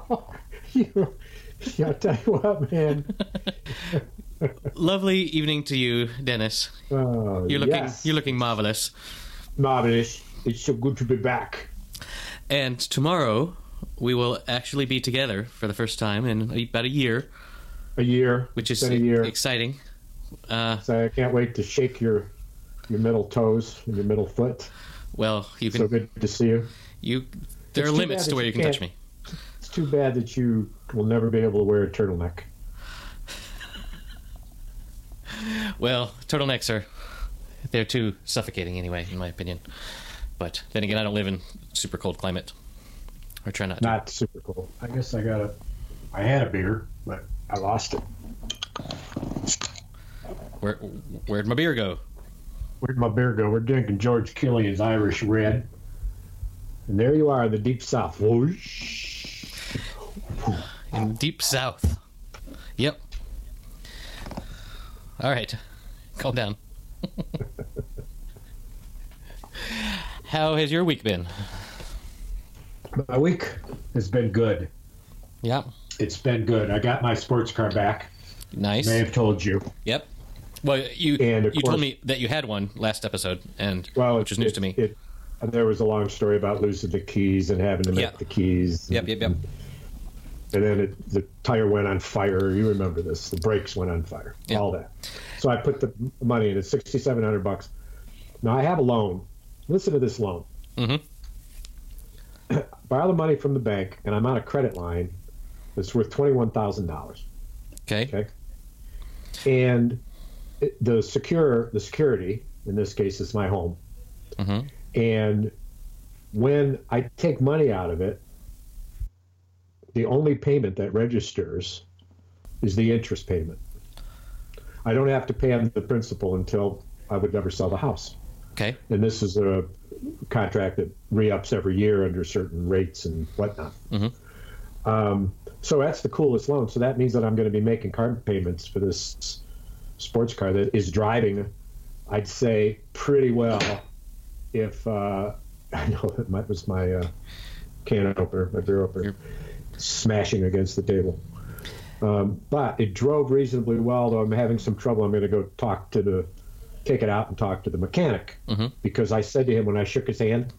you, I'll tell you what, man. Lovely evening to you, Dennis. Oh, You're looking yes. you're looking marvelous. marvelous. It's so good to be back. And tomorrow we will actually be together for the first time in about a year, A year, which is a year. exciting. Uh, So I can't wait to shake your your middle toes and your middle foot. well, you can So good to see you. you there It's are limits to where you can touch me. Too bad that you will never be able to wear a turtleneck. Well, turtlenecks are they're too suffocating anyway, in my opinion. But then again, I don't live in super cold climate. Or try not to. Not super cold. I guess I got a. I had a beer, but I lost it. Where where'd my beer go? Where'd my beer go? We're drinking George Killian's Irish Red. And there you are the deep south. Whoosh. In deep south. Yep. All right. Calm down. How has your week been? My week has been good. Yeah. It's been good. I got my sports car back. Nice. May have told you. Yep. Well, you And, you told me that you had one last episode, and Well, which is news to me. It, there was a long story about losing the keys and having to make Yeah. the keys. yep, yep, yep. And then it, the tire went on fire. You remember this? The brakes went on fire. Yeah. All that. So I put the money in. It's sixty-seven hundred bucks. Now I have a loan. Listen to this loan. Mhm. Borrow the money from the bank, and I'm on a credit line that's worth twenty-one thousand dollars. Okay. Okay. And the secure, the security in this case is my home. Mhm. And when I take money out of it, the only payment that registers is the interest payment. I don't have to pay on the principal until I would never sell the house. Okay. And this is a contract that re-ups every year under certain rates and whatnot. Mm-hmm. Um, so that's the coolest loan. So that means that I'm going to be making car payments for this sports car that is driving, I'd say, pretty well. If uh, I know that was my uh, can opener, my beer opener, Your- smashing against the table. Um, but it drove reasonably well, though I'm having some trouble. I'm going to go talk to the, take it out and talk to the mechanic Mhm. because I said to him when I shook his hand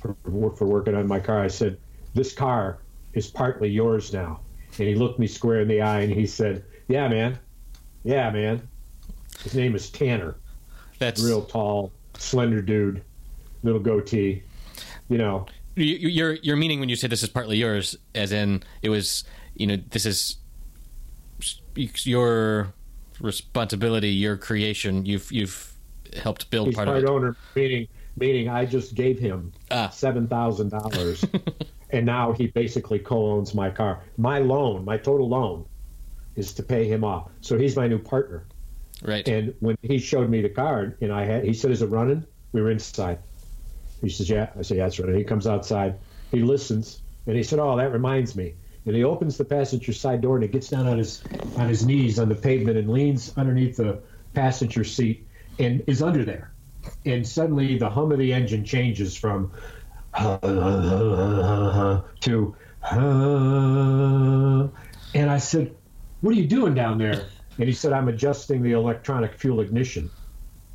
for, for working on my car, I said, This car is partly yours now. And he looked me square in the eye and he said, Yeah, man. Yeah, man. His name is Tanner. That's Real tall, slender dude, little goatee. You know, you're you're meaning when you say this is partly yours, as in it was, you know, this is your responsibility, your creation. You've you've helped build he's part part of it. owner, meaning, meaning I just gave him Ah. $7,000 and now he basically co-owns my car. My loan, my total loan, is to pay him off. So he's my new partner. Right. And when he showed me the card, and I had, he said, "Is it running?" We were inside. He says, "Yeah." I "Yeah, it's running." He comes outside. He listens, and he said, "Oh, that reminds me." And he opens the passenger side door, and he gets down on his on his knees on the pavement and leans underneath the passenger seat and is under there. And suddenly, the hum of the engine changes from to and I said, "What are you doing down there?" And he said, "I'm adjusting the electronic fuel ignition."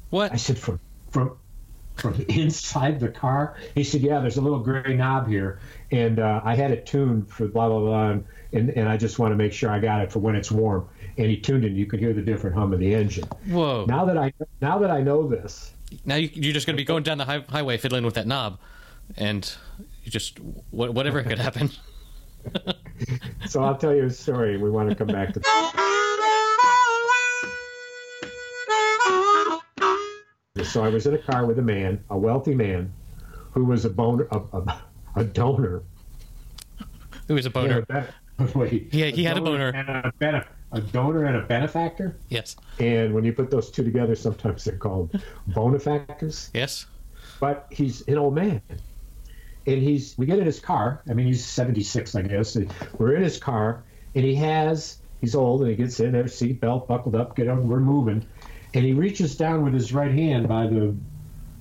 what? I said, "From from from inside the car?" He said, "Yeah, there's a little gray knob here, and uh, I had it tuned for blah blah blah, and, and and I just want to make sure I got it for when it's warm." And he tuned it. You could hear the different hum of the engine. Whoa! Now that I now that I know this, Now you, you're just going to be going down the hi- highway fiddling with that knob, and you just wh- whatever could happen. so I'll tell you a story. We want to come back to. So I was in a car with a man, a wealthy man, who was a boner, a, a, a donor. It was a boner. Yeah, wait, He- he had a donor boner. and a, bene- a donor and a benefactor. Yes. And when you put those two together, sometimes they're called bonefactors. Yes. But he's an old man, and he's. We get in his car. I mean, he's seventy six, I guess. We're in his car, and he has. He's old, and he gets in, has a seatbelt buckled up. Get on, we're moving, and he reaches down with his right hand by the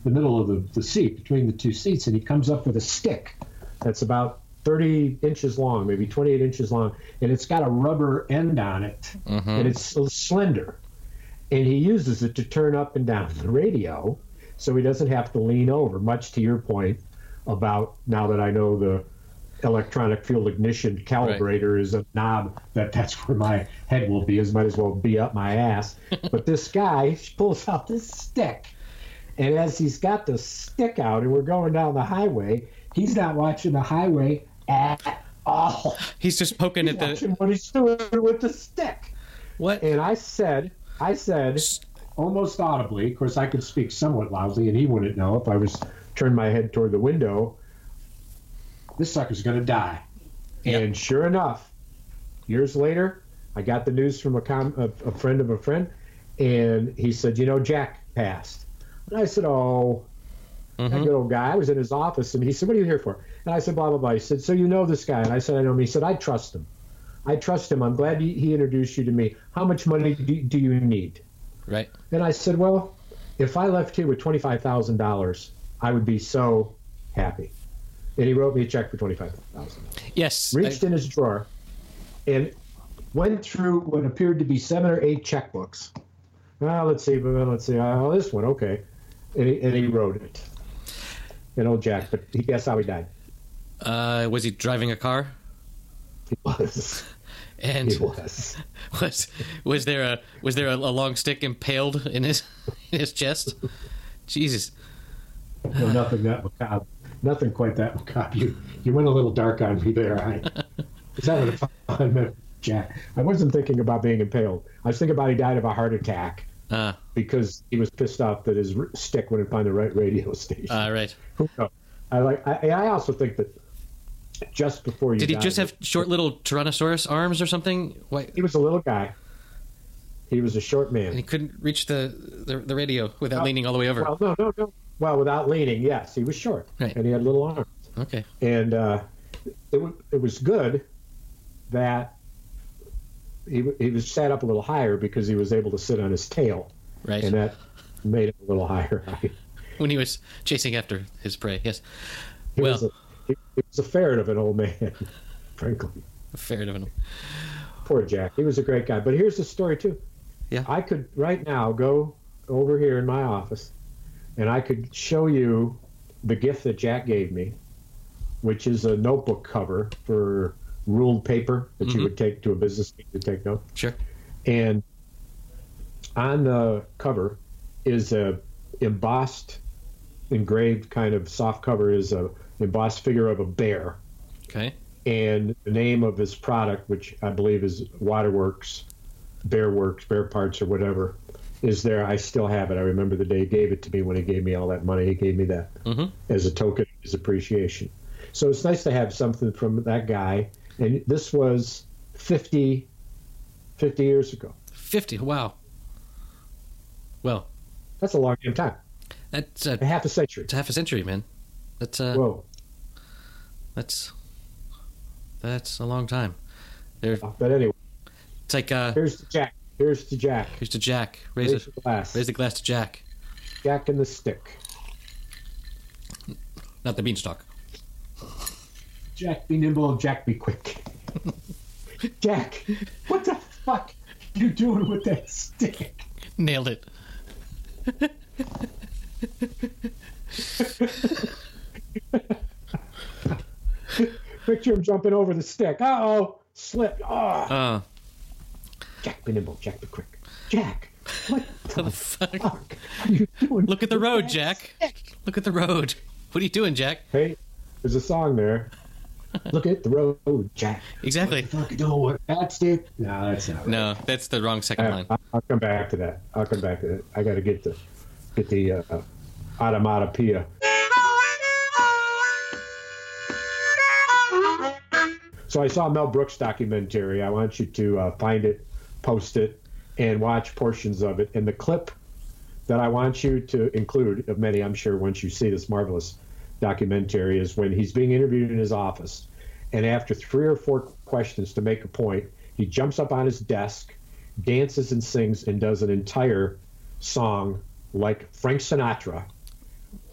the middle of the, the seat between the two seats, and he comes up with a stick that's about 30 inches long, maybe 28 inches long, and it's got a rubber end on it, mm-hmm. and it's slender. And he uses it to turn up and down the radio so he doesn't have to lean over, much to your point about now that I know the electronic fuel ignition calibrator is a knob that that's where my head will be. As might as well be up my ass. but this guy pulls out this stick, and as he's got the stick out, and we're going down the highway, he's not watching the highway at all. He's just poking He's at the watching what he's doing with the stick. what? And I said, I said, almost audibly, of course, I could speak somewhat loudly, and he wouldn't know if I was turned my head toward the window. This sucker's going to die. Yep. And sure enough, years later, I got the news from a, com- a, a friend of a friend, and he said, You know, Jack passed. And I said, Oh, that mm-hmm. good old guy. I was in his office, and he said, What are you here for? And I said, Blah, blah, blah. He said, So you know this guy? And I said, I know him. He said, I trust him. I trust him. I'm glad he, introduced you to me. How much money do, do you need? Right. And I said, Well, if I left here with $25,000, I would be so happy. And he wrote me a check for 25,000. Yes. Reached in his drawer and went through what appeared to be seven or eight checkbooks. Well, let's see, but let's see. Oh, this one, okay. And he, and he wrote it. And old Jack, but he guess how he died. Uh, was he driving a car? He was. And He was. was was there a was there a, a long stick impaled in his in his chest? Jesus. No, nothing that macabre. Nothing quite that macabre. You, you went a little dark on me there. I was having a fun minute, Jack. I wasn't thinking about being impaled. I was thinking about he died of a heart attack Uh, because he was pissed off that his stick wouldn't find the right radio station. uh right. I like. I, I also think that just before you Did he died, just have short little Tyrannosaurus arms or something? Why? He was a little guy. He was a short man. And he couldn't reach the the, the radio without leaning all the way over. Well, no, no, no. Well, without leaning, yes, he was short, Right. and he had little arms. Okay. and uh, it, it was good that he, he was sat up a little higher because he was able to sit on his tail, Right. and that made it a little higher. when he was chasing after his prey. Yes. He, Well- was a, he, he was a ferret of an old man, frankly. Fair enough. Poor Jack. He was a great guy. But here's the story too. Yeah. I could right now go over here in my office, and I could show you the gift that Jack gave me, which is a notebook cover for ruled paper that you Mhm. would take to a business meeting to take notes. Sure. And on the cover is a embossed, engraved kind of soft cover is a embossed figure of a bear Okay. and the name of his product, which I believe is Waterworks, Bear Works, Bear Parts, or whatever, is there. I still have it. I remember the day he gave it to me when he gave me all that money. He gave me that Mhm. as a token of his appreciation. So it's nice to have something from that guy. And this was 50, 50 years ago. Fifty. Wow. Well, That's a long time. that's uh, A half a century. it's half a century, man. That's uh, Whoa. that's that's a long time. There, But anyway, it's like uh, here's the Jack. Here's to Jack. here's to Jack. Raise Raise the the glass. raise the glass to Jack, Jack and the stick. not the beanstalk. Jack, be nimble. Jack, be quick. Jack, what the fuck you doing with that stick? Nailed it. Picture him jumping over the stick. Uh oh, slipped. Oh, Uh, nimble. Jack, the quick. Jack, what what the fuck? fuck are you doing? Look at the road, that Jack. Look at the road. What are you doing, Jack? Hey, there's a song there. Look at the road, Jack. Exactly. Fuck, you doing with that stick? No, that's not right. No, that's the wrong second Uh, line. I'll, come back to that. I'll come back to that. I got to get the get the uh, automatopoeia. So I saw Mel Brooks documentary. I want you to uh, find it, post it, and watch portions of it. And the clip that I want you to include, of many, I'm sure, once you see this marvelous documentary, is when he's being interviewed in his office, and after three or four questions to make a point, he jumps up on his desk, dances and sings, and does an entire song like Frank Sinatra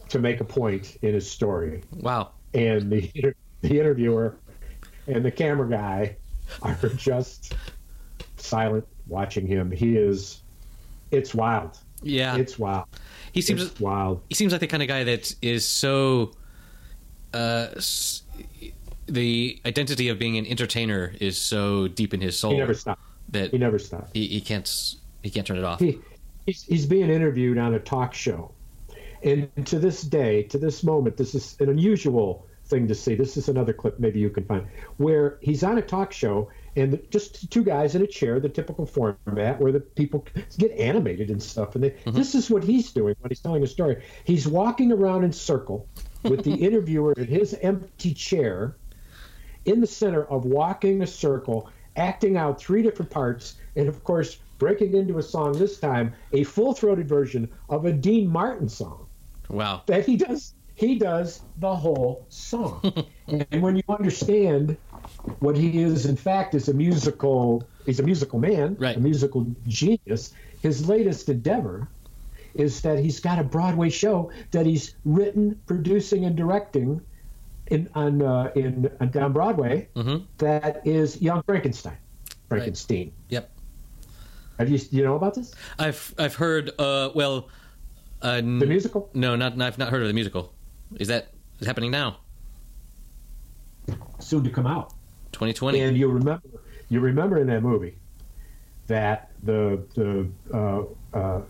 to make a point in his story Wow. and the the interviewer and the camera guy are just silent watching him. He is, it's wild. Yeah, It's wild. he seems It's wild. he seems like the kind of guy that is so. Uh, the identity of being an entertainer is so deep in his soul He never stopped. that He never stopped. he, he can't he can't turn it off. he, he's, he's being interviewed on a talk show. And to this day, to this moment, this is an unusual thing to see. This is another clip maybe you can find where he's on a talk show and just two guys in a chair, the typical format where the people get animated and stuff. And they, mm-hmm. this is what he's doing when he's telling a story. He's walking around in circle with the interviewer in his empty chair in the center of walking a circle, acting out three different parts, and of course, breaking into a song this time, a full throated version of a Dean Martin song Wow. that he does. He does the whole song. and when you understand what he is, in fact, is a musical, he's a musical man, Right. a musical genius. His latest endeavor is that he's got a Broadway show that he's written, producing, and directing in on uh, in on down Broadway. Mhm. that is Young Frankenstein. Frankenstein. Yep. Have you you know about this? I've I've heard. Uh, well, uh, n- The musical? No, not I've not heard of the musical. Is that is happening now? Soon to come out. 2020. And you remember, you remember in that movie that the the uh, uh,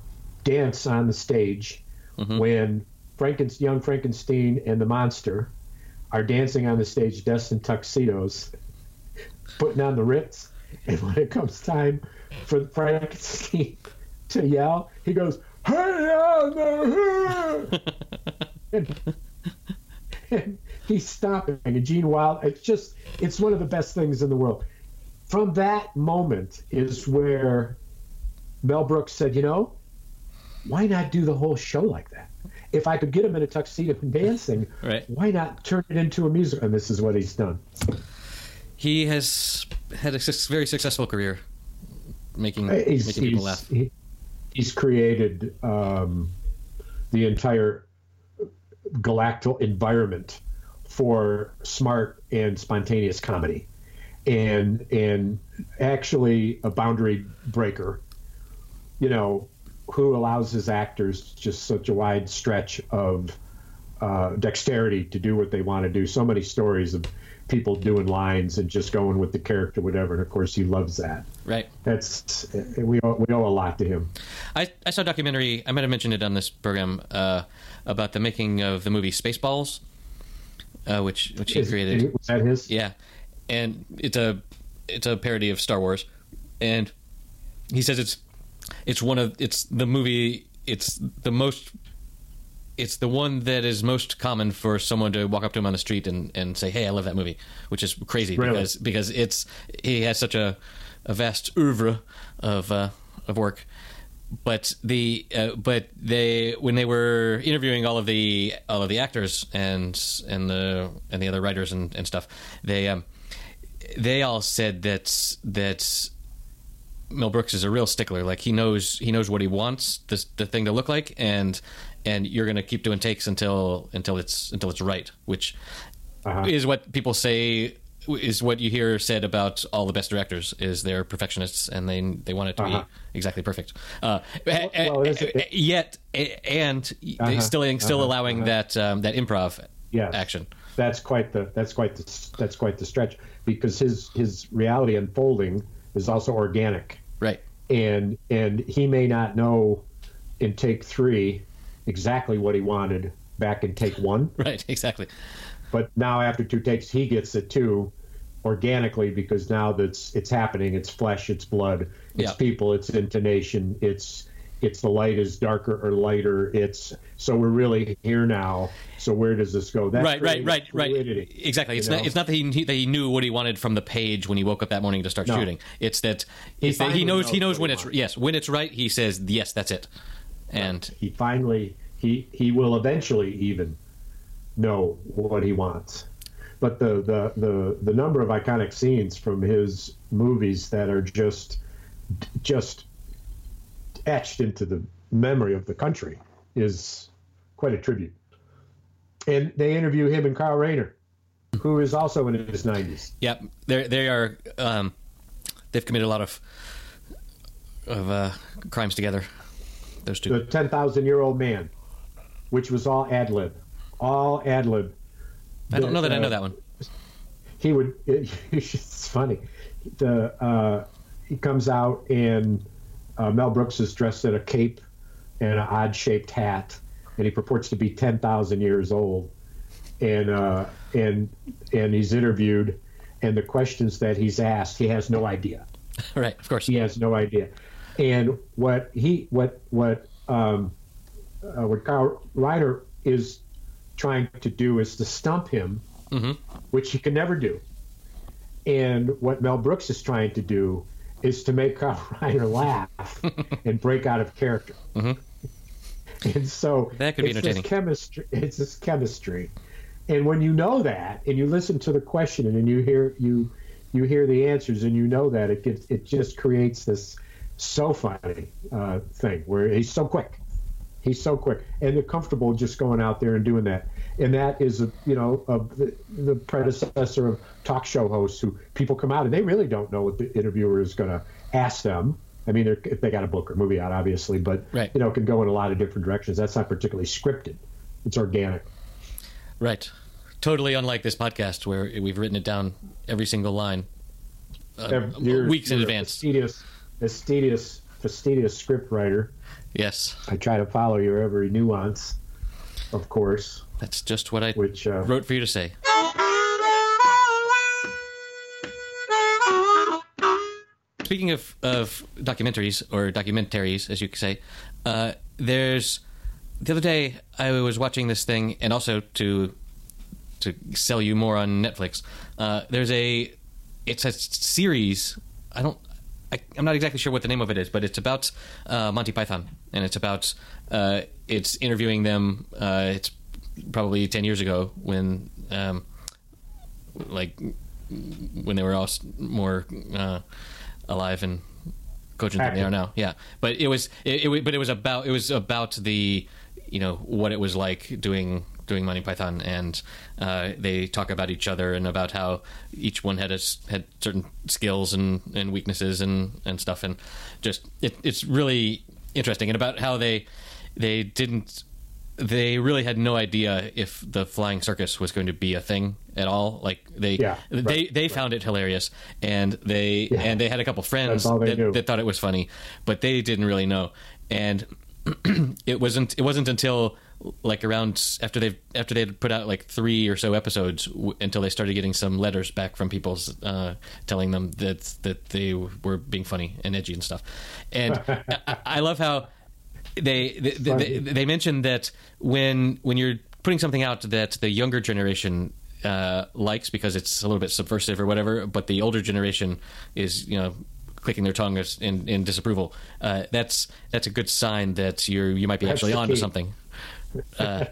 dance on the stage Mhm. when Franken, young Frankenstein and the monster are dancing on the stage dressed in tuxedos, putting on the Ritz, and when it comes time for Frankenstein to yell, he goes, "Hey on the hood!" and, and he's stopping. And Gene Wild, it's just, it's one of the best things in the world. From that moment is where Mel Brooks said, you know, why not do the whole show like that? If I could get him in a tuxedo and dancing, Right. why not turn it into a musical? And this is what he's done. he has had a very successful career making He's, making people he's, laugh. he- he's created um, the entire galactal environment for smart and spontaneous comedy, and and actually a boundary breaker. You know, who allows his actors just such a wide stretch of uh, dexterity to do what they want to do. So many stories of people doing lines and just going with the character, whatever. And of course, he loves that. Right. That's we owe, we owe a lot to him. I, I saw a documentary. I might have mentioned it on this program uh, about the making of the movie Spaceballs, uh, which which he Is- created. was that his? Yeah, and it's a it's a parody of Star Wars, and he says it's it's one of it's the movie it's the most it's the one that is most common for someone to walk up to him on the street and, and say, "Hey, I love that movie," which is crazy Really? because because it's he has such a, a vast oeuvre of uh, of work. But the uh, but they when they were interviewing all of the all of the actors and and the and the other writers and, and stuff, they um, they all said that that Mel Brooks is a real stickler. Like he knows he knows what he wants this the thing to look like, and and you're gonna keep doing takes until until it's until it's right, which Uh-huh. is what people say is what you hear said about all the best directors is they're perfectionists and they they want it to Uh-huh. be exactly perfect. Uh, well, it- yet and Uh-huh. still still Uh-huh. allowing Uh-huh. that um, that improv Yes. action. That's quite the that's quite the that's quite the stretch because his his reality unfolding is also organic. Right. and and he may not know in take three exactly what he wanted back in take one Right. Exactly. But now after two takes he gets it too organically because now that's it's happening it's flesh it's blood it's people it's intonation it's it's the light is darker or lighter it's so we're really here now so where does this go That's right, right, right, right. Exactly. It's not. It's not that he that he knew what he wanted from the page when he woke up that morning to start No. shooting. It's that He it's that he finally knows he knows knows when he it's wants. yes when it's right. He says yes, that's it. And he finally he he will eventually even know what he wants but the the the, the number of iconic scenes from his movies that are just just etched into the memory of the country is quite a tribute and they interview him and Carl Reiner who is also in his nineties. Yep, they they are. Um, they've committed a lot of of uh, crimes together. Those two. The ten thousand year old man, which was all ad lib, all ad lib. I don't know that I know uh, that one. he would it, it's funny the uh, he comes out and uh, Mel Brooks is dressed in a cape and an odd shaped hat and he purports to be 10,000 years old and uh, and and he's interviewed and the questions that he's asked he has no idea right, of course. he has no idea and what he what what um, uh, what Carl Reiner is trying to do is to stump him hmm which he can never do. And what Mel Brooks is trying to do is to make Carl Reiner laugh and break out of character. Mhm. And so That could be it's entertaining. This chemistry, it's this chemistry, and when you know that, and you listen to the question, and you hear you you hear the answers, and you know that it gets it just creates this so funny uh, thing where he's so quick. He's so quick, and they're comfortable just going out there and doing that. And that is, a, you know, a, the, the predecessor of talk show hosts who people come out and they really don't know what the interviewer is going to ask them. I mean, they're, if they got a book or movie out, obviously, but Right. you know, it can go in a lot of different directions. That's not particularly scripted; it's organic. Right. Totally unlike this podcast where we've written it down every single line uh, you're- weeks in you're a advance. Fastidious, fastidious, fastidious script writer. Yes, I try to follow your every nuance, of course, that's just what I which uh, wrote for you to say. Speaking of, of documentaries or documentaries, as you could say, uh, there's the other day I was watching this thing, and also to to sell you more on Netflix. Uh, there's a it's a series. I don't. I, I'm not exactly sure what the name of it is, but it's about uh, Monty Python, and it's about uh, it's interviewing them. Uh, it's probably ten years ago when um, like when they were all more uh, alive and cogent than they are now. Yeah, but it was it, it, but it was about it was about the you know what it was like doing doing Monty Python, and uh, they talk about each other and about how each one had a had certain skills and, and weaknesses and, and stuff, and just it, it's really interesting, and about how they they didn't they really had no idea if the flying circus was going to be a thing at all. Like they Yeah, they right, they found it hilarious, and they Yeah. and they had a couple friends That's all they that, that thought it was funny, but they didn't really know. And it wasn't it wasn't until like around after they after they had put out like three or so episodes w- until they started getting some letters back from people uh, telling them that that they were being funny and edgy and stuff. And I, I love how they they, they they mentioned that when when you're putting something out that the younger generation uh, likes because it's a little bit subversive or whatever, but the older generation is you know clicking their tongue in, in disapproval. Uh, that's that's a good sign that you're you might be That's actually onto something. Uh,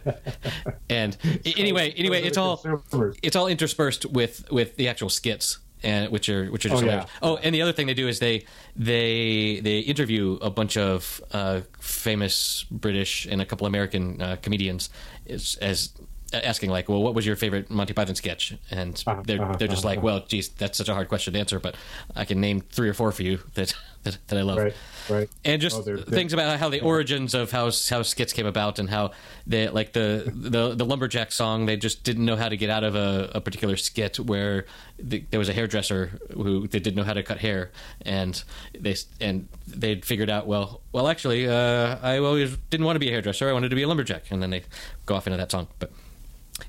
and anyway, anyway, it's all consumers. it's all interspersed with with the actual skits and which are which are just Oh, yeah. Oh, and the other thing they do is they they they interview a bunch of uh, famous British and a couple American uh, comedians as, as asking like, well, what was your favorite Monty Python sketch? And Uh-huh, they're uh-huh, they're just uh-huh, like, well, geez, that's such a hard question to answer, but I can name three or four for you that that, that I love. Right, right. and just Oh, they're- they're- things about how the origins of how how skits came about and how they like the the the lumberjack song they just didn't know how to get out of a, a particular skit where the, there was a hairdresser who they didn't know how to cut hair. And they and they figured out well well actually uh, I always didn't want to be a hairdresser. I wanted to be a lumberjack. And then they go off into that song. But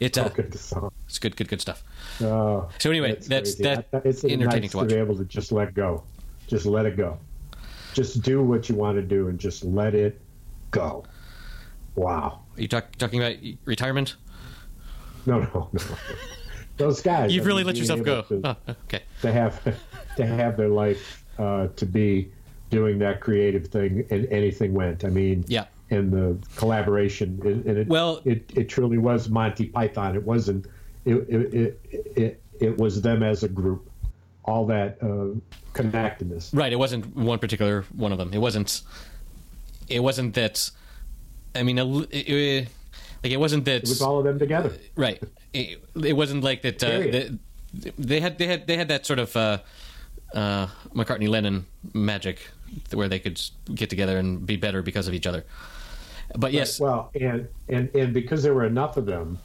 it's uh, good song. it's good good good stuff Oh, So anyway, that's- crazy. that- it's entertaining nice to watch. to be able to just let go, just let it go, just do what you want to do and just let it go. Wow. are you talk, talking about retirement No, no, no. Those guys. you've I really mean, let yourself go To, oh, okay to have to have their life uh, to be doing that creative thing and anything went. I mean, Yeah. And the collaboration and and it Well- it, it truly was Monty Python. It wasn't it it it, it, it was them as a group. All that uh, connectedness. Right. It wasn't one particular one of them. It wasn't. It wasn't that. I mean, it, Like it wasn't that It was all of them together. right. It, it wasn't like that. Uh, that- they had they had they had that sort of uh, uh, McCartney Lennon magic where they could get together and be better because of each other. But yes, Well, and and and because there were enough of them,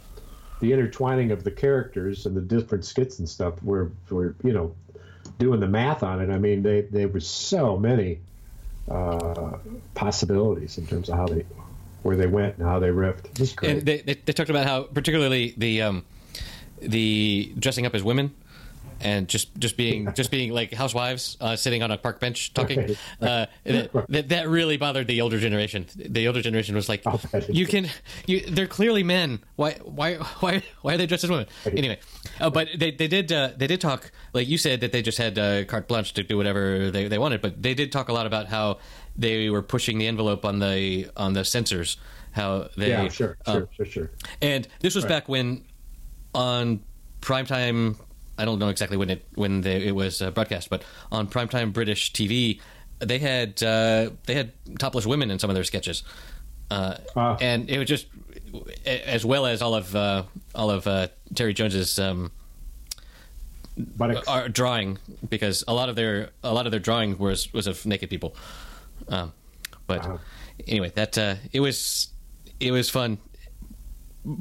the intertwining of the characters and the different skits and stuff were were you know doing the math on it. I mean, they there were so many uh, possibilities in terms of how they where they went and how they riffed. And they, they they talked about how particularly the um, the dressing up as women and just just being just being like housewives uh, sitting on a park bench talking uh, that, that really bothered the older generation. The older generation was like it you can you they're clearly men. Why why why why are they dressed as women? Anyway uh, but they they did uh, they did talk like you said that they just had uh, carte blanche to do whatever they, they wanted but they did talk a lot about how they were pushing the envelope on the on the censors how they yeah, sure, uh, sure, sure, sure. and this was Right. back when, on primetime, I don't know exactly when it when they, it was uh, broadcast, but on primetime British TV, they had uh, they had topless women in some of their sketches, uh, Ah. and it was just as well as all of uh, all of uh, Terry Jones's um, But art drawing because a lot of their a lot of their drawing was was of naked people. Um, but Uh-huh. anyway, that uh, it was it was fun.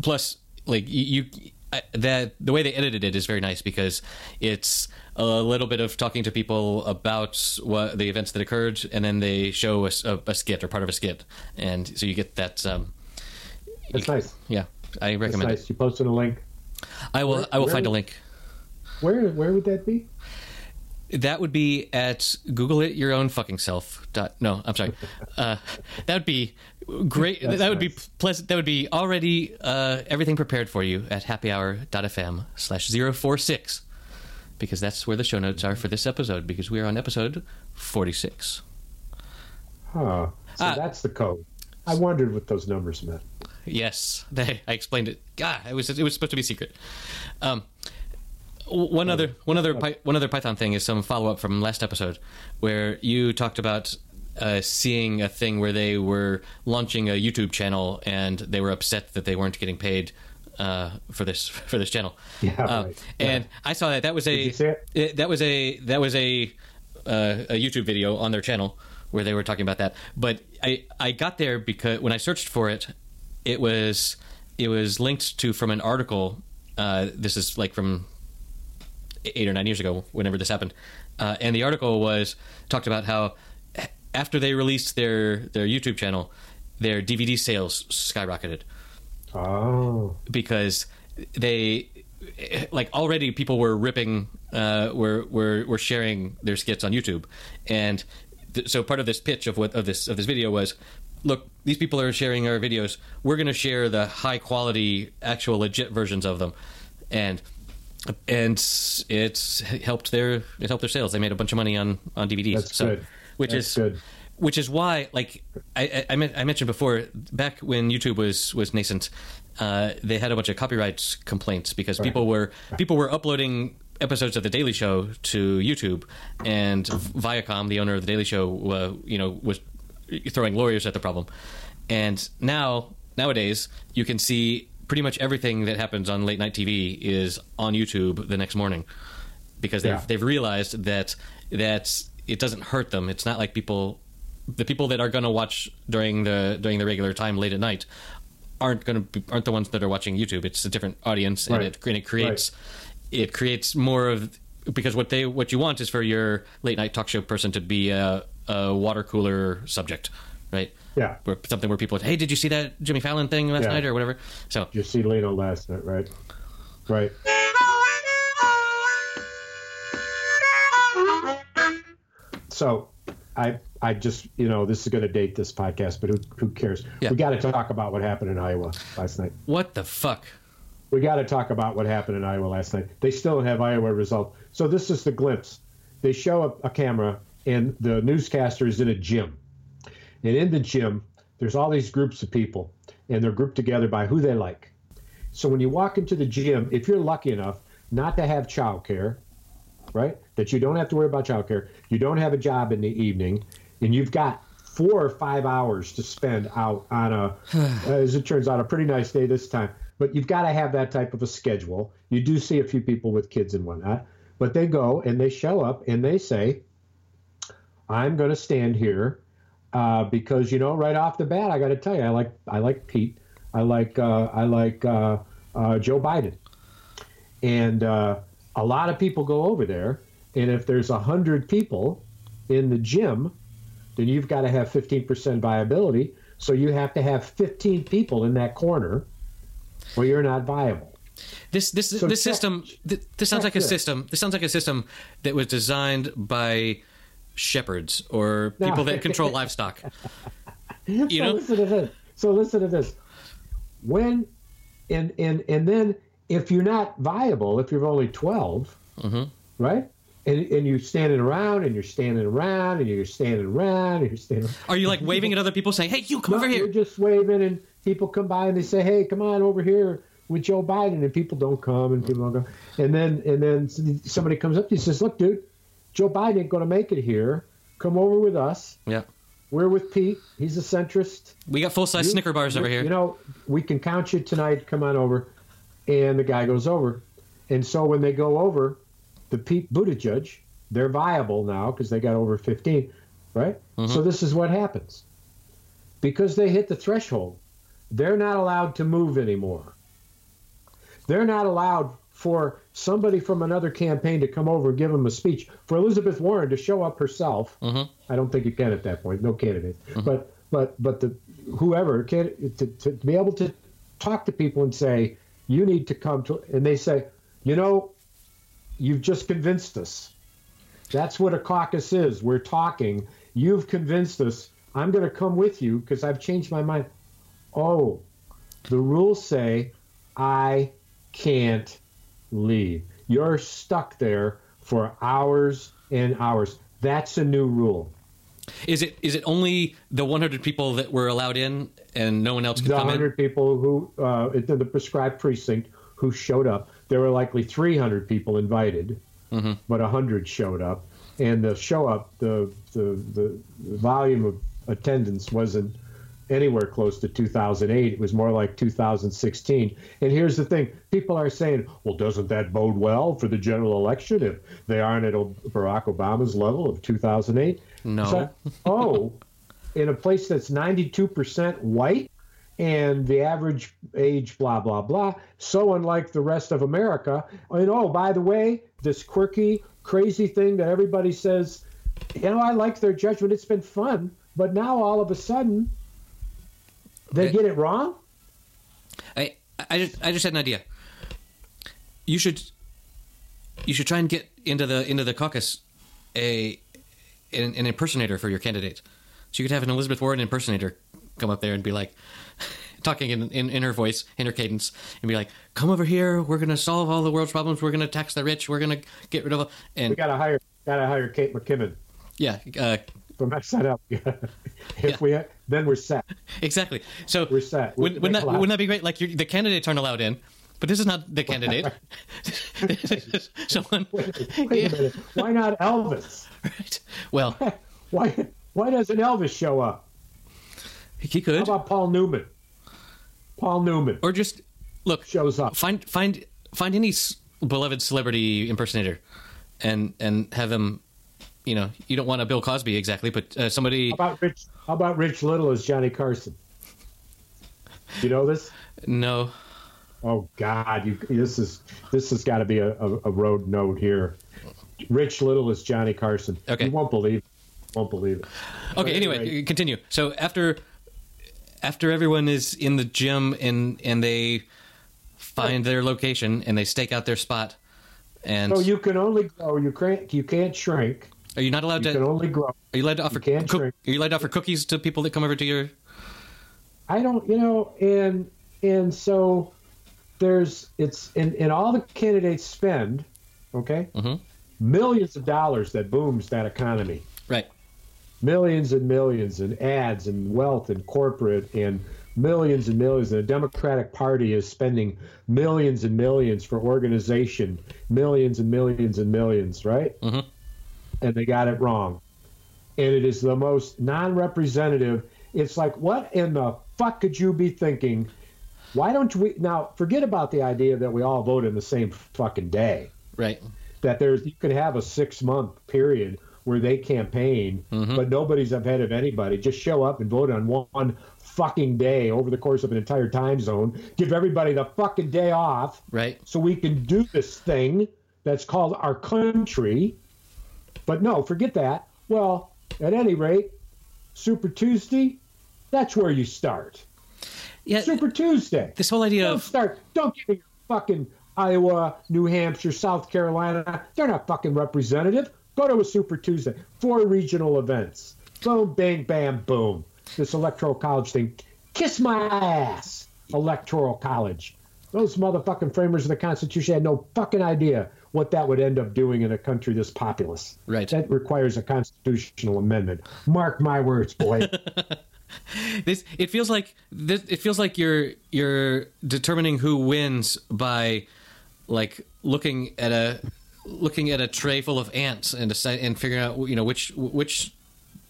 Plus, like you, you I, that the way they edited it is very nice because it's a little bit of talking to people about what the events that occurred, and then they show a skit or part of a skit, and so you get that. Um, that's nice. yeah, I recommend nice. You posted a link. I will. Where- I will find a link. Where where would that be? That would be at Google it your own fucking self. Dot, no, I'm sorry. Uh, that would be great. That's that would be pleasant. That would be already uh, everything prepared for you at happyhour.fm slash 046 because that's where the show notes are for this episode because we are on episode 46. Huh. So Ah. that's the code. I wondered what those numbers meant. Yes, they, I explained it. God, it was it was supposed to be secret. Um, one other one other one other Python thing is some follow up from last episode where you talked about uh, seeing a thing where they were launching a YouTube channel and they were upset that they weren't getting paid uh, for this for this channel. Yeah, Uh, right. And I saw that that was a you see it? that was a that was a uh, a YouTube video on their channel where they were talking about that. But I I got there because when I searched for it, it was it was linked to from an article. Uh, this is like from eight or nine years ago, whenever this happened, uh, and the article was talked about how after they released their their YouTube channel, their DVD sales skyrocketed. Oh. because they like already people were ripping uh were were were sharing their skits on YouTube. And th- so part of this pitch of what of this of this video was look these people are sharing our videos. We're going to share the high quality actual legit versions of them. And and it's helped their it helped their sales. They made a bunch of money on on DVDs That's so good. which That's is good. which is why like I, I, I mentioned before back when YouTube was was nascent uh, they had a bunch of copyright complaints because people were people were uploading episodes of the Daily Show to YouTube. And Viacom the owner of the Daily Show uh, you know was throwing lawyers at the problem. And now nowadays you can see pretty much everything that happens on late night TV is on YouTube the next morning because they've Yeah. they've realized that that it doesn't hurt them. It's not like people the people that are going to watch during the during the regular time late at night aren't going to aren't the ones that are watching YouTube. It's a different audience, Right. and it, and it creates it creates more of because what they what you want is for your late night talk show person to be a, a water cooler subject, right? Yeah. Where, something where people, hey, did you see that Jimmy Fallon thing last Yeah. night or whatever? So You see Leno last night, right? Right. So, I I just you know this is going to date this podcast, but who who cares? Yeah. We got to talk about what happened in Iowa last night. what the fuck? We got to talk about what happened in Iowa last night. They still have Iowa results. So this is the glimpse. They show a, a camera, and the newscaster is in a gym. And in the gym, there's all these groups of people, and they're grouped together by who they like. So when you walk into the gym, if you're lucky enough not to have childcare, right, that you don't have to worry about childcare, you don't have a job in the evening, and you've got four or five hours to spend out on a, uh, as it turns out, a pretty nice day this time. But you've got to have that type of a schedule. You do see a few people with kids and whatnot, but they go and they show up and they say, "I'm going to stand here uh, because you know right off the bat, I got to tell you, I like I like Pete, I like uh, I like uh, uh Joe Biden, and uh, a lot of people go over there, and if there's a hundred people in the gym, then you've got to have 15% viability. So you have to have 15 people in that corner, or you're not viable. This this So this check- system th- this sounds like a this. system. This sounds like a system that was designed by shepherds or people that control livestock. You so know? listen to this. So listen to this. When and and and then if you're not viable, if you're only 12, Mm-hmm. right? And, and you're standing around and you're standing around and you're standing around and you're standing. Are you like waving at other people saying, "Hey, you come No, over you're here"? just waving and people come by and they say, "Hey, come on over here with Joe Biden," and people don't come and people don't go. And then and then somebody comes up to you and says, "Look, dude, Joe Biden ain't going to make it here. Come over with us. Yeah, We're with Pete. He's a centrist. we got full size Snicker bars over here. You know, we can count you tonight. Come on over." And the guy goes over. And so when they go over, the Pete Buttigieg, they're viable now because they got over 15, right? Mm-hmm. So this is what happens. Because they hit the threshold, they're not allowed to move anymore. They're not allowed for somebody from another campaign to come over and give them a speech. For Elizabeth Warren to show up herself, Mhm. I don't think you can at that point. No candidate, but but but the whoever can to, to, to be able to talk to people and say you need to come to, and they say, you know, you've just convinced us. That's what a caucus is. We're talking. You've convinced us. I'm going to come with you because I've changed my mind. Oh, the rules say I can't leave. You're stuck there for hours and hours. That's a new rule. Is it is it only the 100 people that were allowed in and no one else could The come in? 100 people who, uh, in the prescribed precinct, who showed up, there were likely 300 people invited, Mm-hmm. but 100 showed up. And the show up, the, the, the volume of attendance wasn't anywhere close to 2008. It was more like 2016. And here's the thing people are saying, well, doesn't that bode well for the general election if they aren't at Barack Obama's level of 2008? No. So- oh, in a place that's 92% white and the average age, blah, blah, blah, so unlike the rest of America. And oh, by the way, this quirky, crazy thing that everybody says, you know, I like their judgment. It's been fun. But now all of a sudden, they get it wrong? I I just I just had an idea. You should you should try and get into the into the caucus a an, an impersonator for your candidate. So you could have an Elizabeth Warren impersonator come up there and be like talking in, in, in her voice, in her cadence, and be like, "Come over here. We're going to solve all the world's problems. We're going to tax the rich. We're going to get rid of." all-" We And got to hire, got to hire Kate McKinnon yeah, uh, from SNL. if Yeah. we, then we're set. exactly. So We're set. Wouldn't, We're wouldn't that wouldn't that be great? Like you're, the candidates aren't allowed in, but this is not the candidate. Someone, Wait a minute. Why not Elvis? right? Well, Why, why doesn't Elvis show up? he could. How about Paul Newman? Paul Newman or just look, shows up. find find find any beloved celebrity impersonator, and and have them. You know, you don't want a Bill Cosby exactly, but uh, somebody. How about Rich? How about Rich Little as Johnny Carson? You know this? No, Oh God, you, this is this has got to be a, a, a road note here. Rich Little is Johnny Carson. Okay. You won't believe. Won't believe it. Okay. Anyway, anyway. continue. So after after everyone is in the gym and and they find their location and they stake out their spot, and So you can only grow. You can't. You can't shrink. Are you not allowed You to? can only grow. Are you allowed to offer? can't cook- are you allowed to offer cookies to people that come over to your? I don't, you know, and and so there's it's and, and all the candidates spend, okay, Mhm. millions of dollars that booms that economy, Right. millions and millions and ads and wealth and corporate and millions and millions. And the Democratic Party is spending millions and millions for organization, millions and millions and millions, right? Mhm. And they got it wrong. and it is the most non-representative. It's like, what in the fuck could you be thinking? Why don't we now forget about the idea that we all vote in the same fucking day? Right. That there's you could have a six month period where they campaign, Mm-hmm. but nobody's ahead of anybody. Just show up and vote on one fucking day over the course of an entire time zone. Give everybody the fucking day off Right. so we can do this thing that's called our country. But no, forget that. Well, at any rate, Super Tuesday, that's where you start. Yeah. Super Tuesday. This whole idea Don't of start. Don't give me fucking Iowa, New Hampshire, South Carolina. They're not fucking representative. Go to a Super Tuesday. Four regional events. Boom, bang, bam, boom. This electoral college thing. Kiss my ass. Electoral college. Those motherfucking framers of the Constitution had no fucking idea what that would end up doing in a country this populous. Right. That requires a constitutional amendment. Mark my words, boy. this it feels like this it feels like you're you're determining who wins by like looking at a looking at a tray full of ants and decide, and figuring out you know which which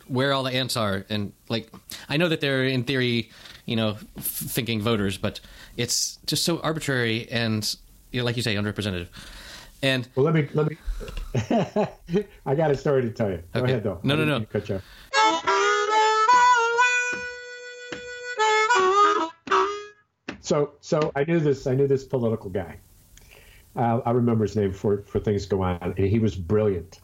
where all the ants are and like I know that they're in theory you know f- thinking voters but it's just so arbitrary and you know, like you say underrepresented and Well, let me let me. I got a story to tell you. Go Okay. ahead, though. No, no, no. Cut you off. So, so I knew this. I knew this political guy. Uh, I remember his name for for things go on, and he was brilliant.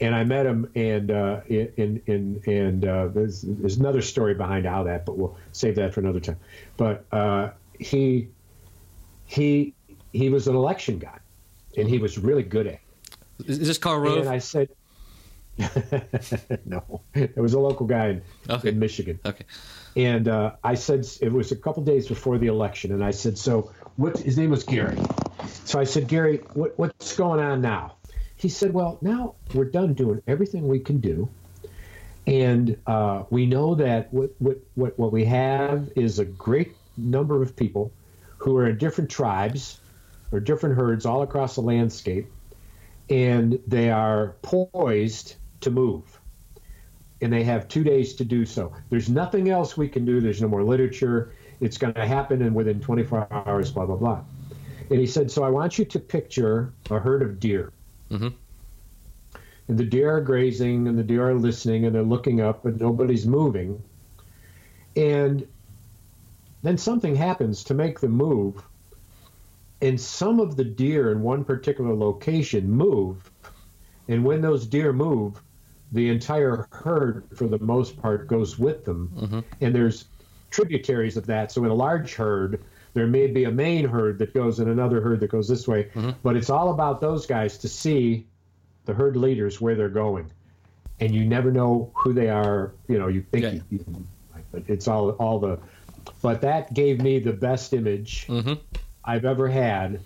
And I met him, and uh, in in and uh, there's there's another story behind how that, but we'll save that for another time. But uh, he he he was an election guy, and he was really good at. it. is is this Karl Rove? And I said, no, it was a local guy in, Okay. in Michigan. okay And uh, I said, it was a couple days before the election. And I said, so what, his name was Gary. So I said, Gary, what, what's going on now? He said, well, now we're done doing everything we can do. And uh, we know that what, what, what, what we have is a great number of people who are in different tribes or different herds all across the landscape, and they are poised to move. And they have two days to do so. There's nothing else we can do. There's no more literature. It's going to happen in within 24 hours, blah, blah, blah. And he said, So I want you to picture a herd of deer. Mhm. And the deer are grazing, and the deer are listening, and they're looking up, but nobody's moving. And then something happens to make them move. And some of the deer in one particular location move. And when those deer move, the entire herd, for the most part, goes with them. And there's tributaries of that. So in a large herd, there may be a main herd that goes and another herd that goes this way. But it's all about those guys to see the herd leaders where they're going. And you never know who they are. You know, you think Yeah. you, you, but it's all all the. But that gave me the best image Mhm. I've ever had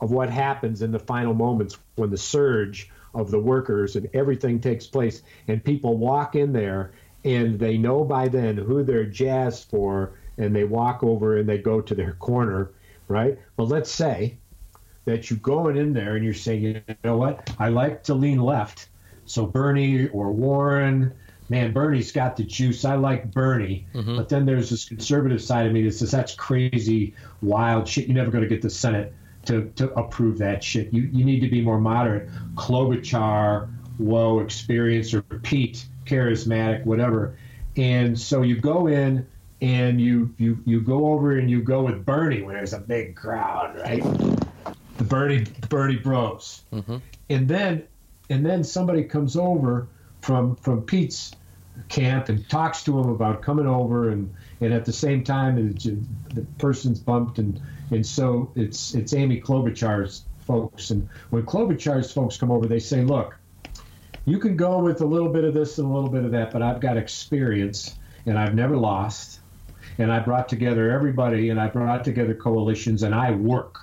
of what happens in the final moments when the surge of the workers and everything takes place, and people walk in there and they know by then who they're jazzed for, and they walk over and they go to their corner, right? Well, let's say that you're going in there and you're saying, you know what, I like to lean left. So Bernie or Warren, man, Bernie's got the juice. I like Bernie. Mm-hmm. But then there's this conservative side of me that says that's crazy, wild shit. You're never going to get the Senate to, to approve that shit. You, you need to be more moderate. Klobuchar, low experience, or Pete, charismatic, whatever. And so you go in and you, you, you go over and you go with Bernie when there's a big crowd, right? The Bernie the Bernie Bros. Mm-hmm. And then and then somebody comes over from from Pete's camp and talks to him about coming over and and at the same time the, person's bumped and and so it's it's Amy Klobuchar's folks. And when Klobuchar's folks come over they say look you can go with a little bit of this and a little bit of that but I've got experience and I've never lost. And I brought together everybody and I brought together coalitions and I work.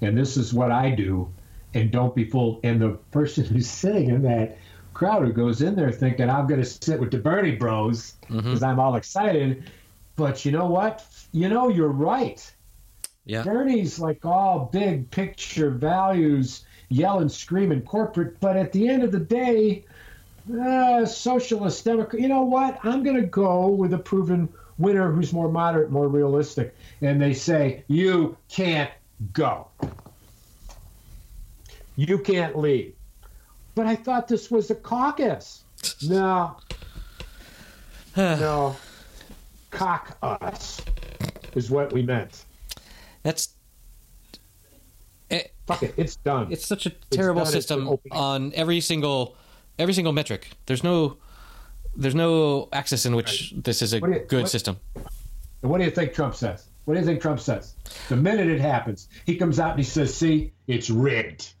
And this is what I do. And don't be fooled. And the person who's sitting in that crowd who goes in there thinking I'm going to sit with the Bernie Bros because I'm all excited, but you know what? You know you're right. yeah Bernie's like all big picture values, yelling, screaming, corporate. But at the end of the day, uh, socialist democrat. You know what? I'm going to go with a proven winner who's more moderate, more realistic. And they say you can't go. You can't leave. But I thought this was a caucus. No. no. Cock us is what we meant. That's eh, Fuck it, it's done. it's such a terrible done, system on every single every single metric. There's no there's no axis in which this is a you- good what- system. What do you think Trump says? What do you think Trump says? The minute it happens, he comes out and he says, See, it's rigged.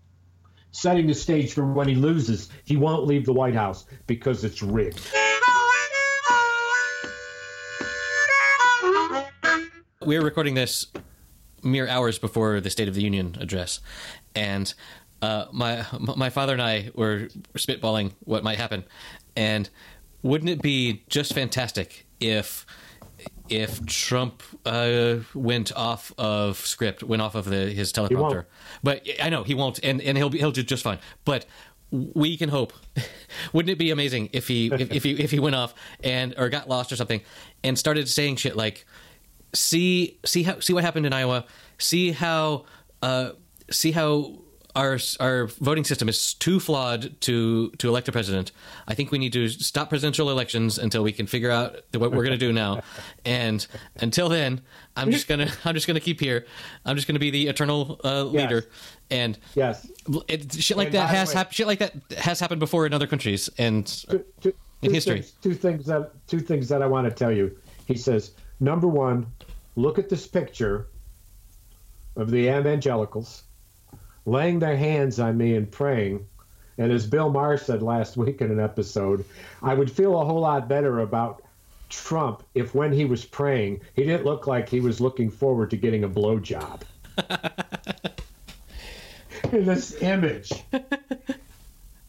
Setting the stage for when he loses, he won't leave the White House because it's rigged. We're recording this mere hours before the State of the Union address, and uh, my my father and I were spitballing what might happen, and wouldn't it be just fantastic if if Trump uh, went off of script, went off of the his teleprompter? But I know he won't, and, and he'll be, he'll do just fine. But we can hope. Wouldn't it be amazing if he if, if he if he went off and or got lost or something and started saying shit like see see how see what happened in Iowa. See how uh, see how our our voting system is too flawed to to elect a president. I think we need to stop presidential elections until we can figure out what we're going to do now. And until then, I'm just gonna I'm just gonna keep here. I'm just gonna be the eternal uh, leader. And Yes. it, shit like And that has hap- shit like that has happened before in other countries. And Two, two, In two history. Things, two things that two things that I want to tell you. He says, number one, look at this picture of the evangelicals laying their hands on me and praying. And as Bill Maher said last week in an episode, I would feel a whole lot better about Trump if when he was praying, he didn't look like he was looking forward to getting a blowjob. and this image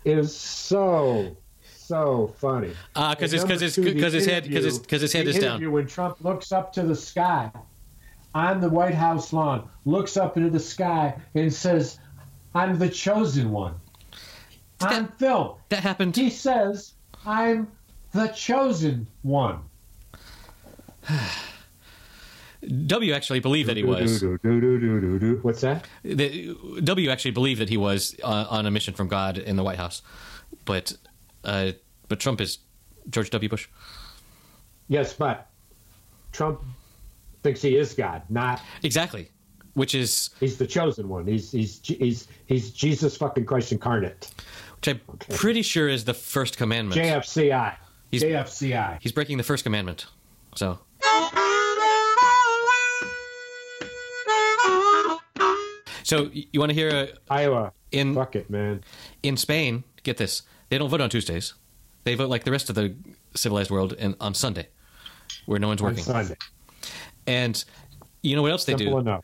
is so so funny. Ah, 'cause And it's- 'cause number it's- two, the 'cause his head- 'cause his- interview- 'cause his head is down. When Trump looks up to the sky on the White House lawn, looks up into the sky and says, "I'm the chosen one." On film, that happened. he says, "I'm the chosen one." W actually believed that he was. What's that? the, W actually believed that he was uh, on a mission from God in the White House, but uh, but Trump is George W. Bush. Yes, but Trump thinks he is God, not Exactly, which is he's the chosen one. He's he's he's he's Jesus fucking Christ incarnate. which I'm pretty sure is the first commandment. JFCI. He's- JFCI. He's breaking the first commandment. So so you want to hear a, Iowa. in Fuck it, man. in Spain? Get this: they don't vote on Tuesdays. They vote like the rest of the civilized world and on Sunday, where no one's On working. Sunday. And you know what else they Simple do? enough.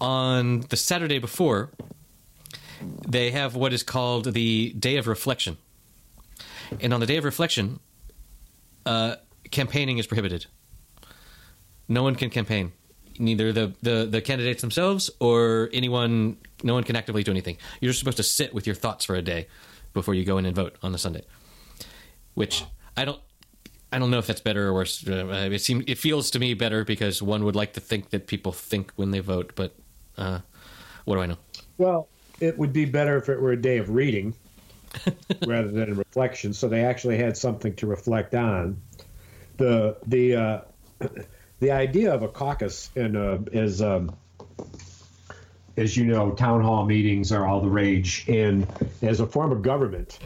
On the Saturday before, they have what is called the Day of Reflection. And on the Day of Reflection, uh, campaigning is prohibited. No one can campaign. Neither the, the, the candidates themselves or anyone, no one can actively do anything. You're just supposed to sit with your thoughts for a day before you go in and vote on the Sunday. Which I don't, I don't know if that's better or worse. Uh, it seems, it feels to me better because one would like to think that people think when they vote, but uh, what do I know? Well, it would be better if it were a day of reading rather than a reflection, so they actually had something to reflect on. The the uh, the idea of a caucus and uh, is um, as you know, town hall meetings are all the rage, and as a form of government,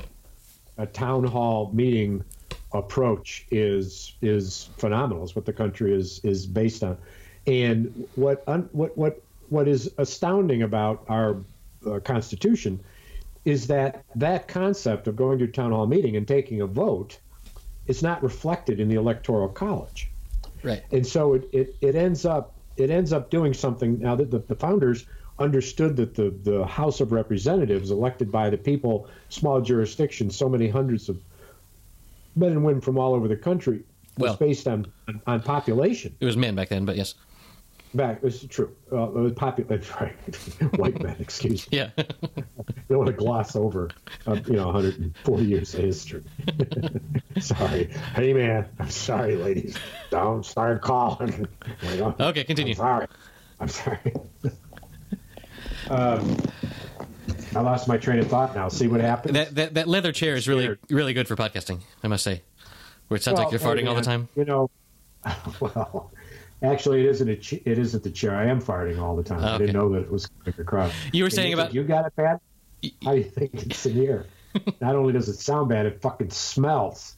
a town hall meeting approach is is phenomenal. Is what the country is is based on, and what un, what what what is astounding about our uh, Constitution is that that concept of going to a town hall meeting and taking a vote is not reflected in the electoral college Right. and so it, it, it ends up it ends up doing something now that the, the founders understood that the, the house of representatives elected by the people small jurisdiction so many hundreds of men and women from all over the country was Well- based on on population It was men back then, but yes. Back. It's true. Uh, it was popular. Right. White men, excuse me. Yeah. don't want to gloss over, uh, you know, 140 years of history. sorry. Hey, man. I'm sorry, ladies. Don't start calling. Okay, continue. I'm sorry. I'm sorry. um, I lost my train of thought now. See what happens? That, that that leather chair is really really good for podcasting. I must say, where it sounds Well, like you're hey, farting all the time. You know, well, actually, it isn't. A, it isn't the chair. I am farting all the time. I didn't know that it was coming across. You were And saying you about you got it bad. How do you think it's in here? Not only does it sound bad, it fucking smells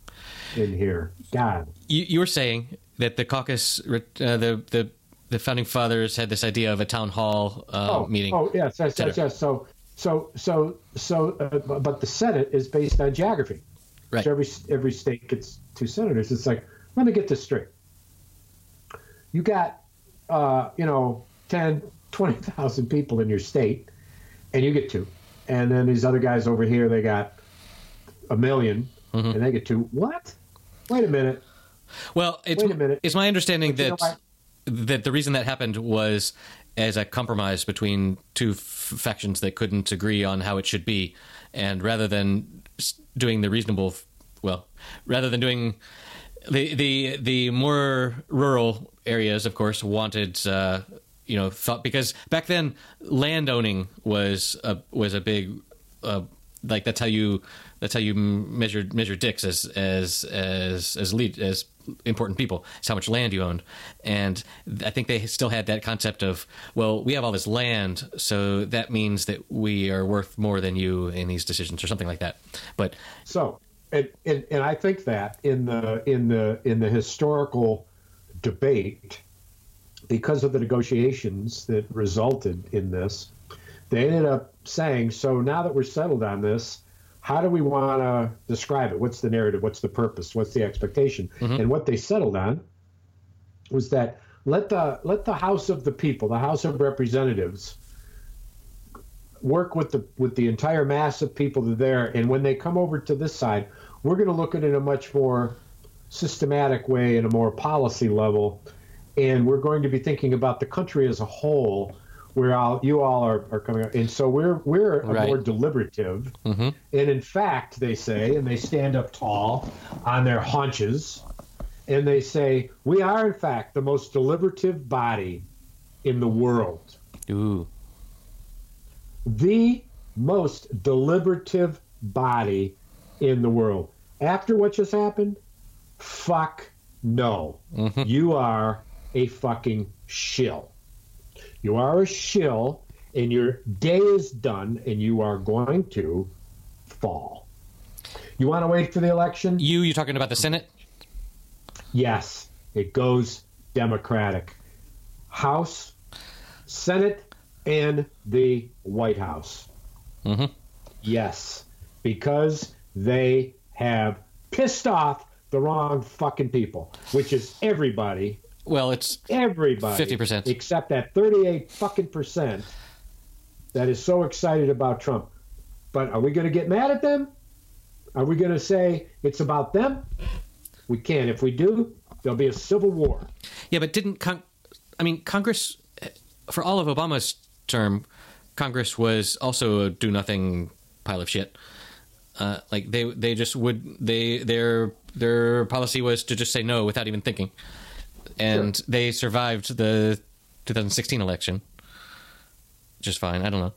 in here. God. you, you were saying that the caucus, uh, the the the founding fathers had this idea of a town hall uh, meeting. Oh, yes, yes, yes, yes. So, so, so, so, uh, but the Senate is based on geography. Right. So every every state gets two senators. It's like, let me get this straight. You got, uh, you know, 10, 20,000 people in your state, and you get two. And then these other guys over here, they got a 1000000 Mm-hmm. and they get two. What? Wait a minute. Well, it's, Wait a minute. it's my understanding But you know that that the reason that happened was as a compromise between two f- factions that couldn't agree on how it should be, and rather than doing the reasonable, well, rather than doing the the the more rural areas, of course, wanted. Uh, you know, thought because back then land owning was a was a big uh, like that's how you that's how you measured measure dicks as as as as lead as important people. It's how much land you owned, and I think they still had that concept of well, we have all this land, so that means that we are worth more than you in these decisions or something like that. But So, and, and and I think that in the in the in the historical debate, because of the negotiations that resulted in this, they ended up saying, "So now that we're settled on this, how do we want to describe it? What's the narrative? What's the purpose? What's the expectation?" Mm-hmm. And what they settled on was that let the let the House of the People, the House of Representatives, work with the with the entire mass of people that are there and when they come over to this side we're going to look at it in a much more systematic way in a more policy level. And we're going to be thinking about the country as a whole where all, you all are, are coming up. And so we're we're Right. more deliberative. Mm-hmm. And in fact they say and they stand up tall on their haunches and they say we are in fact the most deliberative body in the world. Ooh, the most deliberative body in the world. After what just happened, fuck no. You are a fucking shill. You are a shill, and your day is done, and you are going to fall. You want to wait for the election? you you talking about the Senate? Yes, it goes Democratic. House, Senate, and the White House. Mhm. Yes, because they have pissed off the wrong fucking people, which is everybody, Well, it's everybody, 50%. except that thirty-eight fucking percent that is so excited about Trump. But are we going to get mad at them? Are we going to say it's about them? We can't. If we do, there'll be a civil war. Yeah, but didn't Con- I mean Congress for all of Obama's term, Congress was also a do nothing pile of shit. Uh, like they they just would they their their policy was to just say no without even thinking, and they survived the 2016 election just fine. I don't know.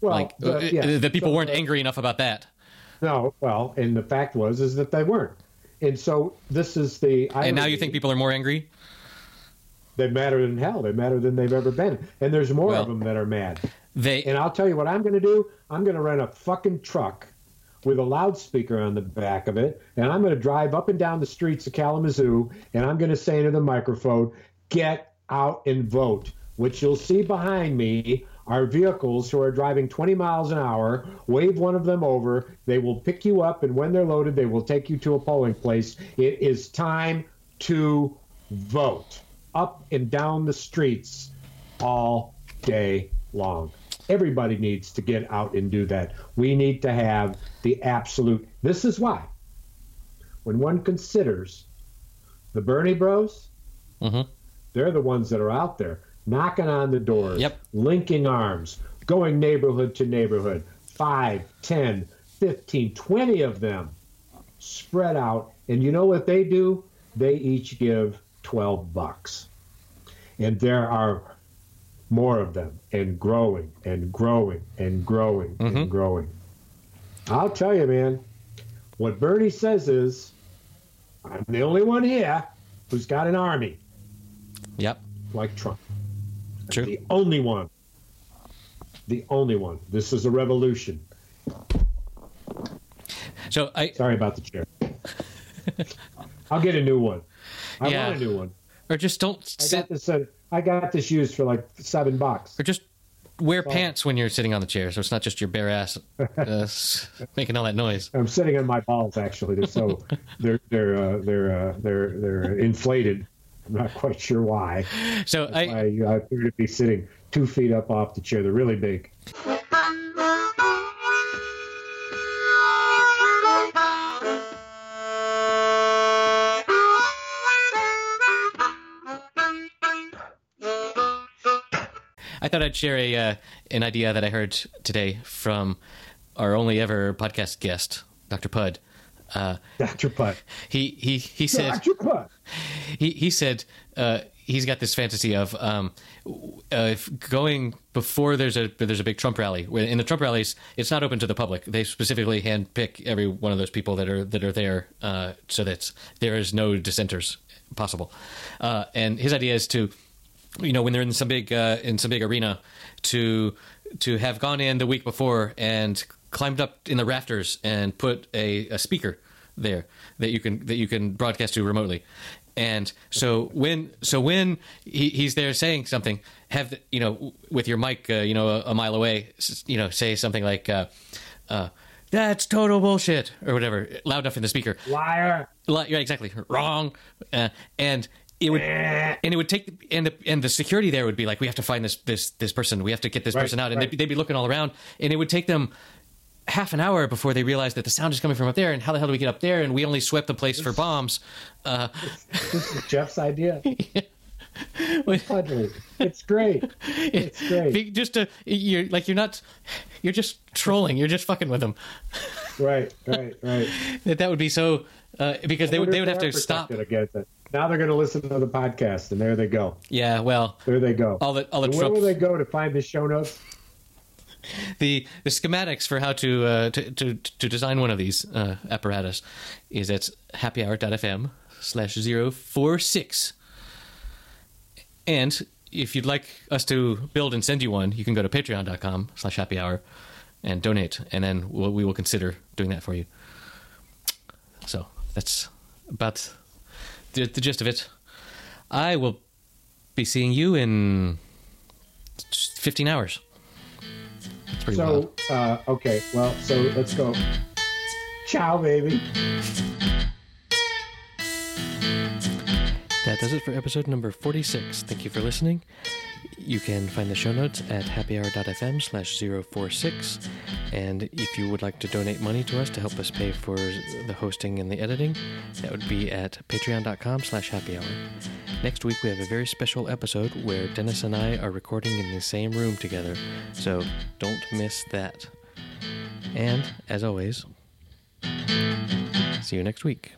Well, like the- uh, yeah. the people So, weren't angry enough about that. No, well, and the fact was is that they weren't, and so this is the. And now you think people are more angry? they matter than hell? They matter than they've ever been, and there's more Well- of them that are mad. They And I'll tell you what I'm going to do. I'm going to rent a fucking truck with a loudspeaker on the back of it, and I'm going to drive up and down the streets of Kalamazoo, and I'm going to say into the microphone, "Get out and vote." Which you'll see behind me are vehicles who are driving 20 miles an hour. Wave one of them over. They will pick you up, and when they're loaded, they will take you to a polling place. It is time to vote up and down the streets all day long. Everybody needs to get out and do that. We need to have the absolute. This is why, when one considers the Bernie Bros, Mhm. They're the ones that are out there knocking on the doors, Yep. linking arms, going neighborhood to neighborhood. Five, ten, fifteen, twenty of them spread out. And you know what they do? They each give 12 bucks. And there are more of them and growing and growing and growing and growing. I'll tell you, man, what Bernie says is, I'm the only one here who's got an army Yep. like Trump. I'm True. The only one. The only one. This is a revolution. So I Sorry about the chair. I'll get a new one. I Yeah. want a new one. or just don't I sit got this. Uh, I got this used for like seven bucks. or just wear pants when you're sitting on the chair, so it's not just your bare ass uh, making all that noise. I'm sitting on my balls. Actually, they're so they're they're uh, they're uh, they're they're inflated. I'm not quite sure why. So I I, I appear to be sitting two feet up off the chair. They're really big. I thought I'd share a uh, an idea that I heard today from our only ever podcast guest, Dr. Pud. Uh, Dr. Putt. he he he said Dr. Putt. he he said uh, he's got this fantasy of um, uh, if going before there's a there's a big Trump rally. In the Trump rallies, it's not open to the public. They specifically handpick every one of those people that are that are there, uh, so that there is no dissenters possible. Uh, and his idea is to, you know, when they're in some big uh, in some big arena, to to have gone in the week before and climbed up in the rafters and put a, a speaker there that you can that you can broadcast to remotely. And so when so when he, he's there saying something, have the, you know with your mic, uh, you know, a, a mile away, you know, say something like, uh, uh, "That's total bullshit" or whatever, loud enough in the speaker. Liar. Li- Yeah, exactly. Wrong. Uh, and it would, and it would take, and the, and the security there would be like, we have to find this this this person. We have to get this Right, person out, and right. they'd, they'd be looking all around, and it would take them half an hour before they realized that the sound is coming from up there, and how the hell do we get up there? And we only swept the place for bombs. Uh, This is Jeff's idea. Totally. It's great. It's great. just to, you're like you're not, you're just trolling. You're just fucking with them. Right, right, right. That that would be so uh, because they would they would have to stop. against it. Now they're going to listen to the podcast, and there they go. Yeah, well, There they go. all the all the where will they go to find the show notes? the the schematics for how to uh, to, to to design one of these uh, apparatus is at happyhour.fm slash zero four six. And if you'd like us to build and send you one, you can go to patreon.com slash happy hour and donate, and then we'll, we will consider doing that for you. So that's about the, the gist of it. I will be seeing you in 15 hours. It's pretty wild. So, uh, okay, well, so let's go. Ciao, baby. That does it for episode number 46. Thank you for listening. You can find the show notes at happyhour.fm slash 046. And if you would like to donate money to us to help us pay for the hosting and the editing, that would be at patreon.com slash happyhour. Next week, we have a very special episode where Dennis and I are recording in the same room together. So don't miss that. And, as always, see you next week.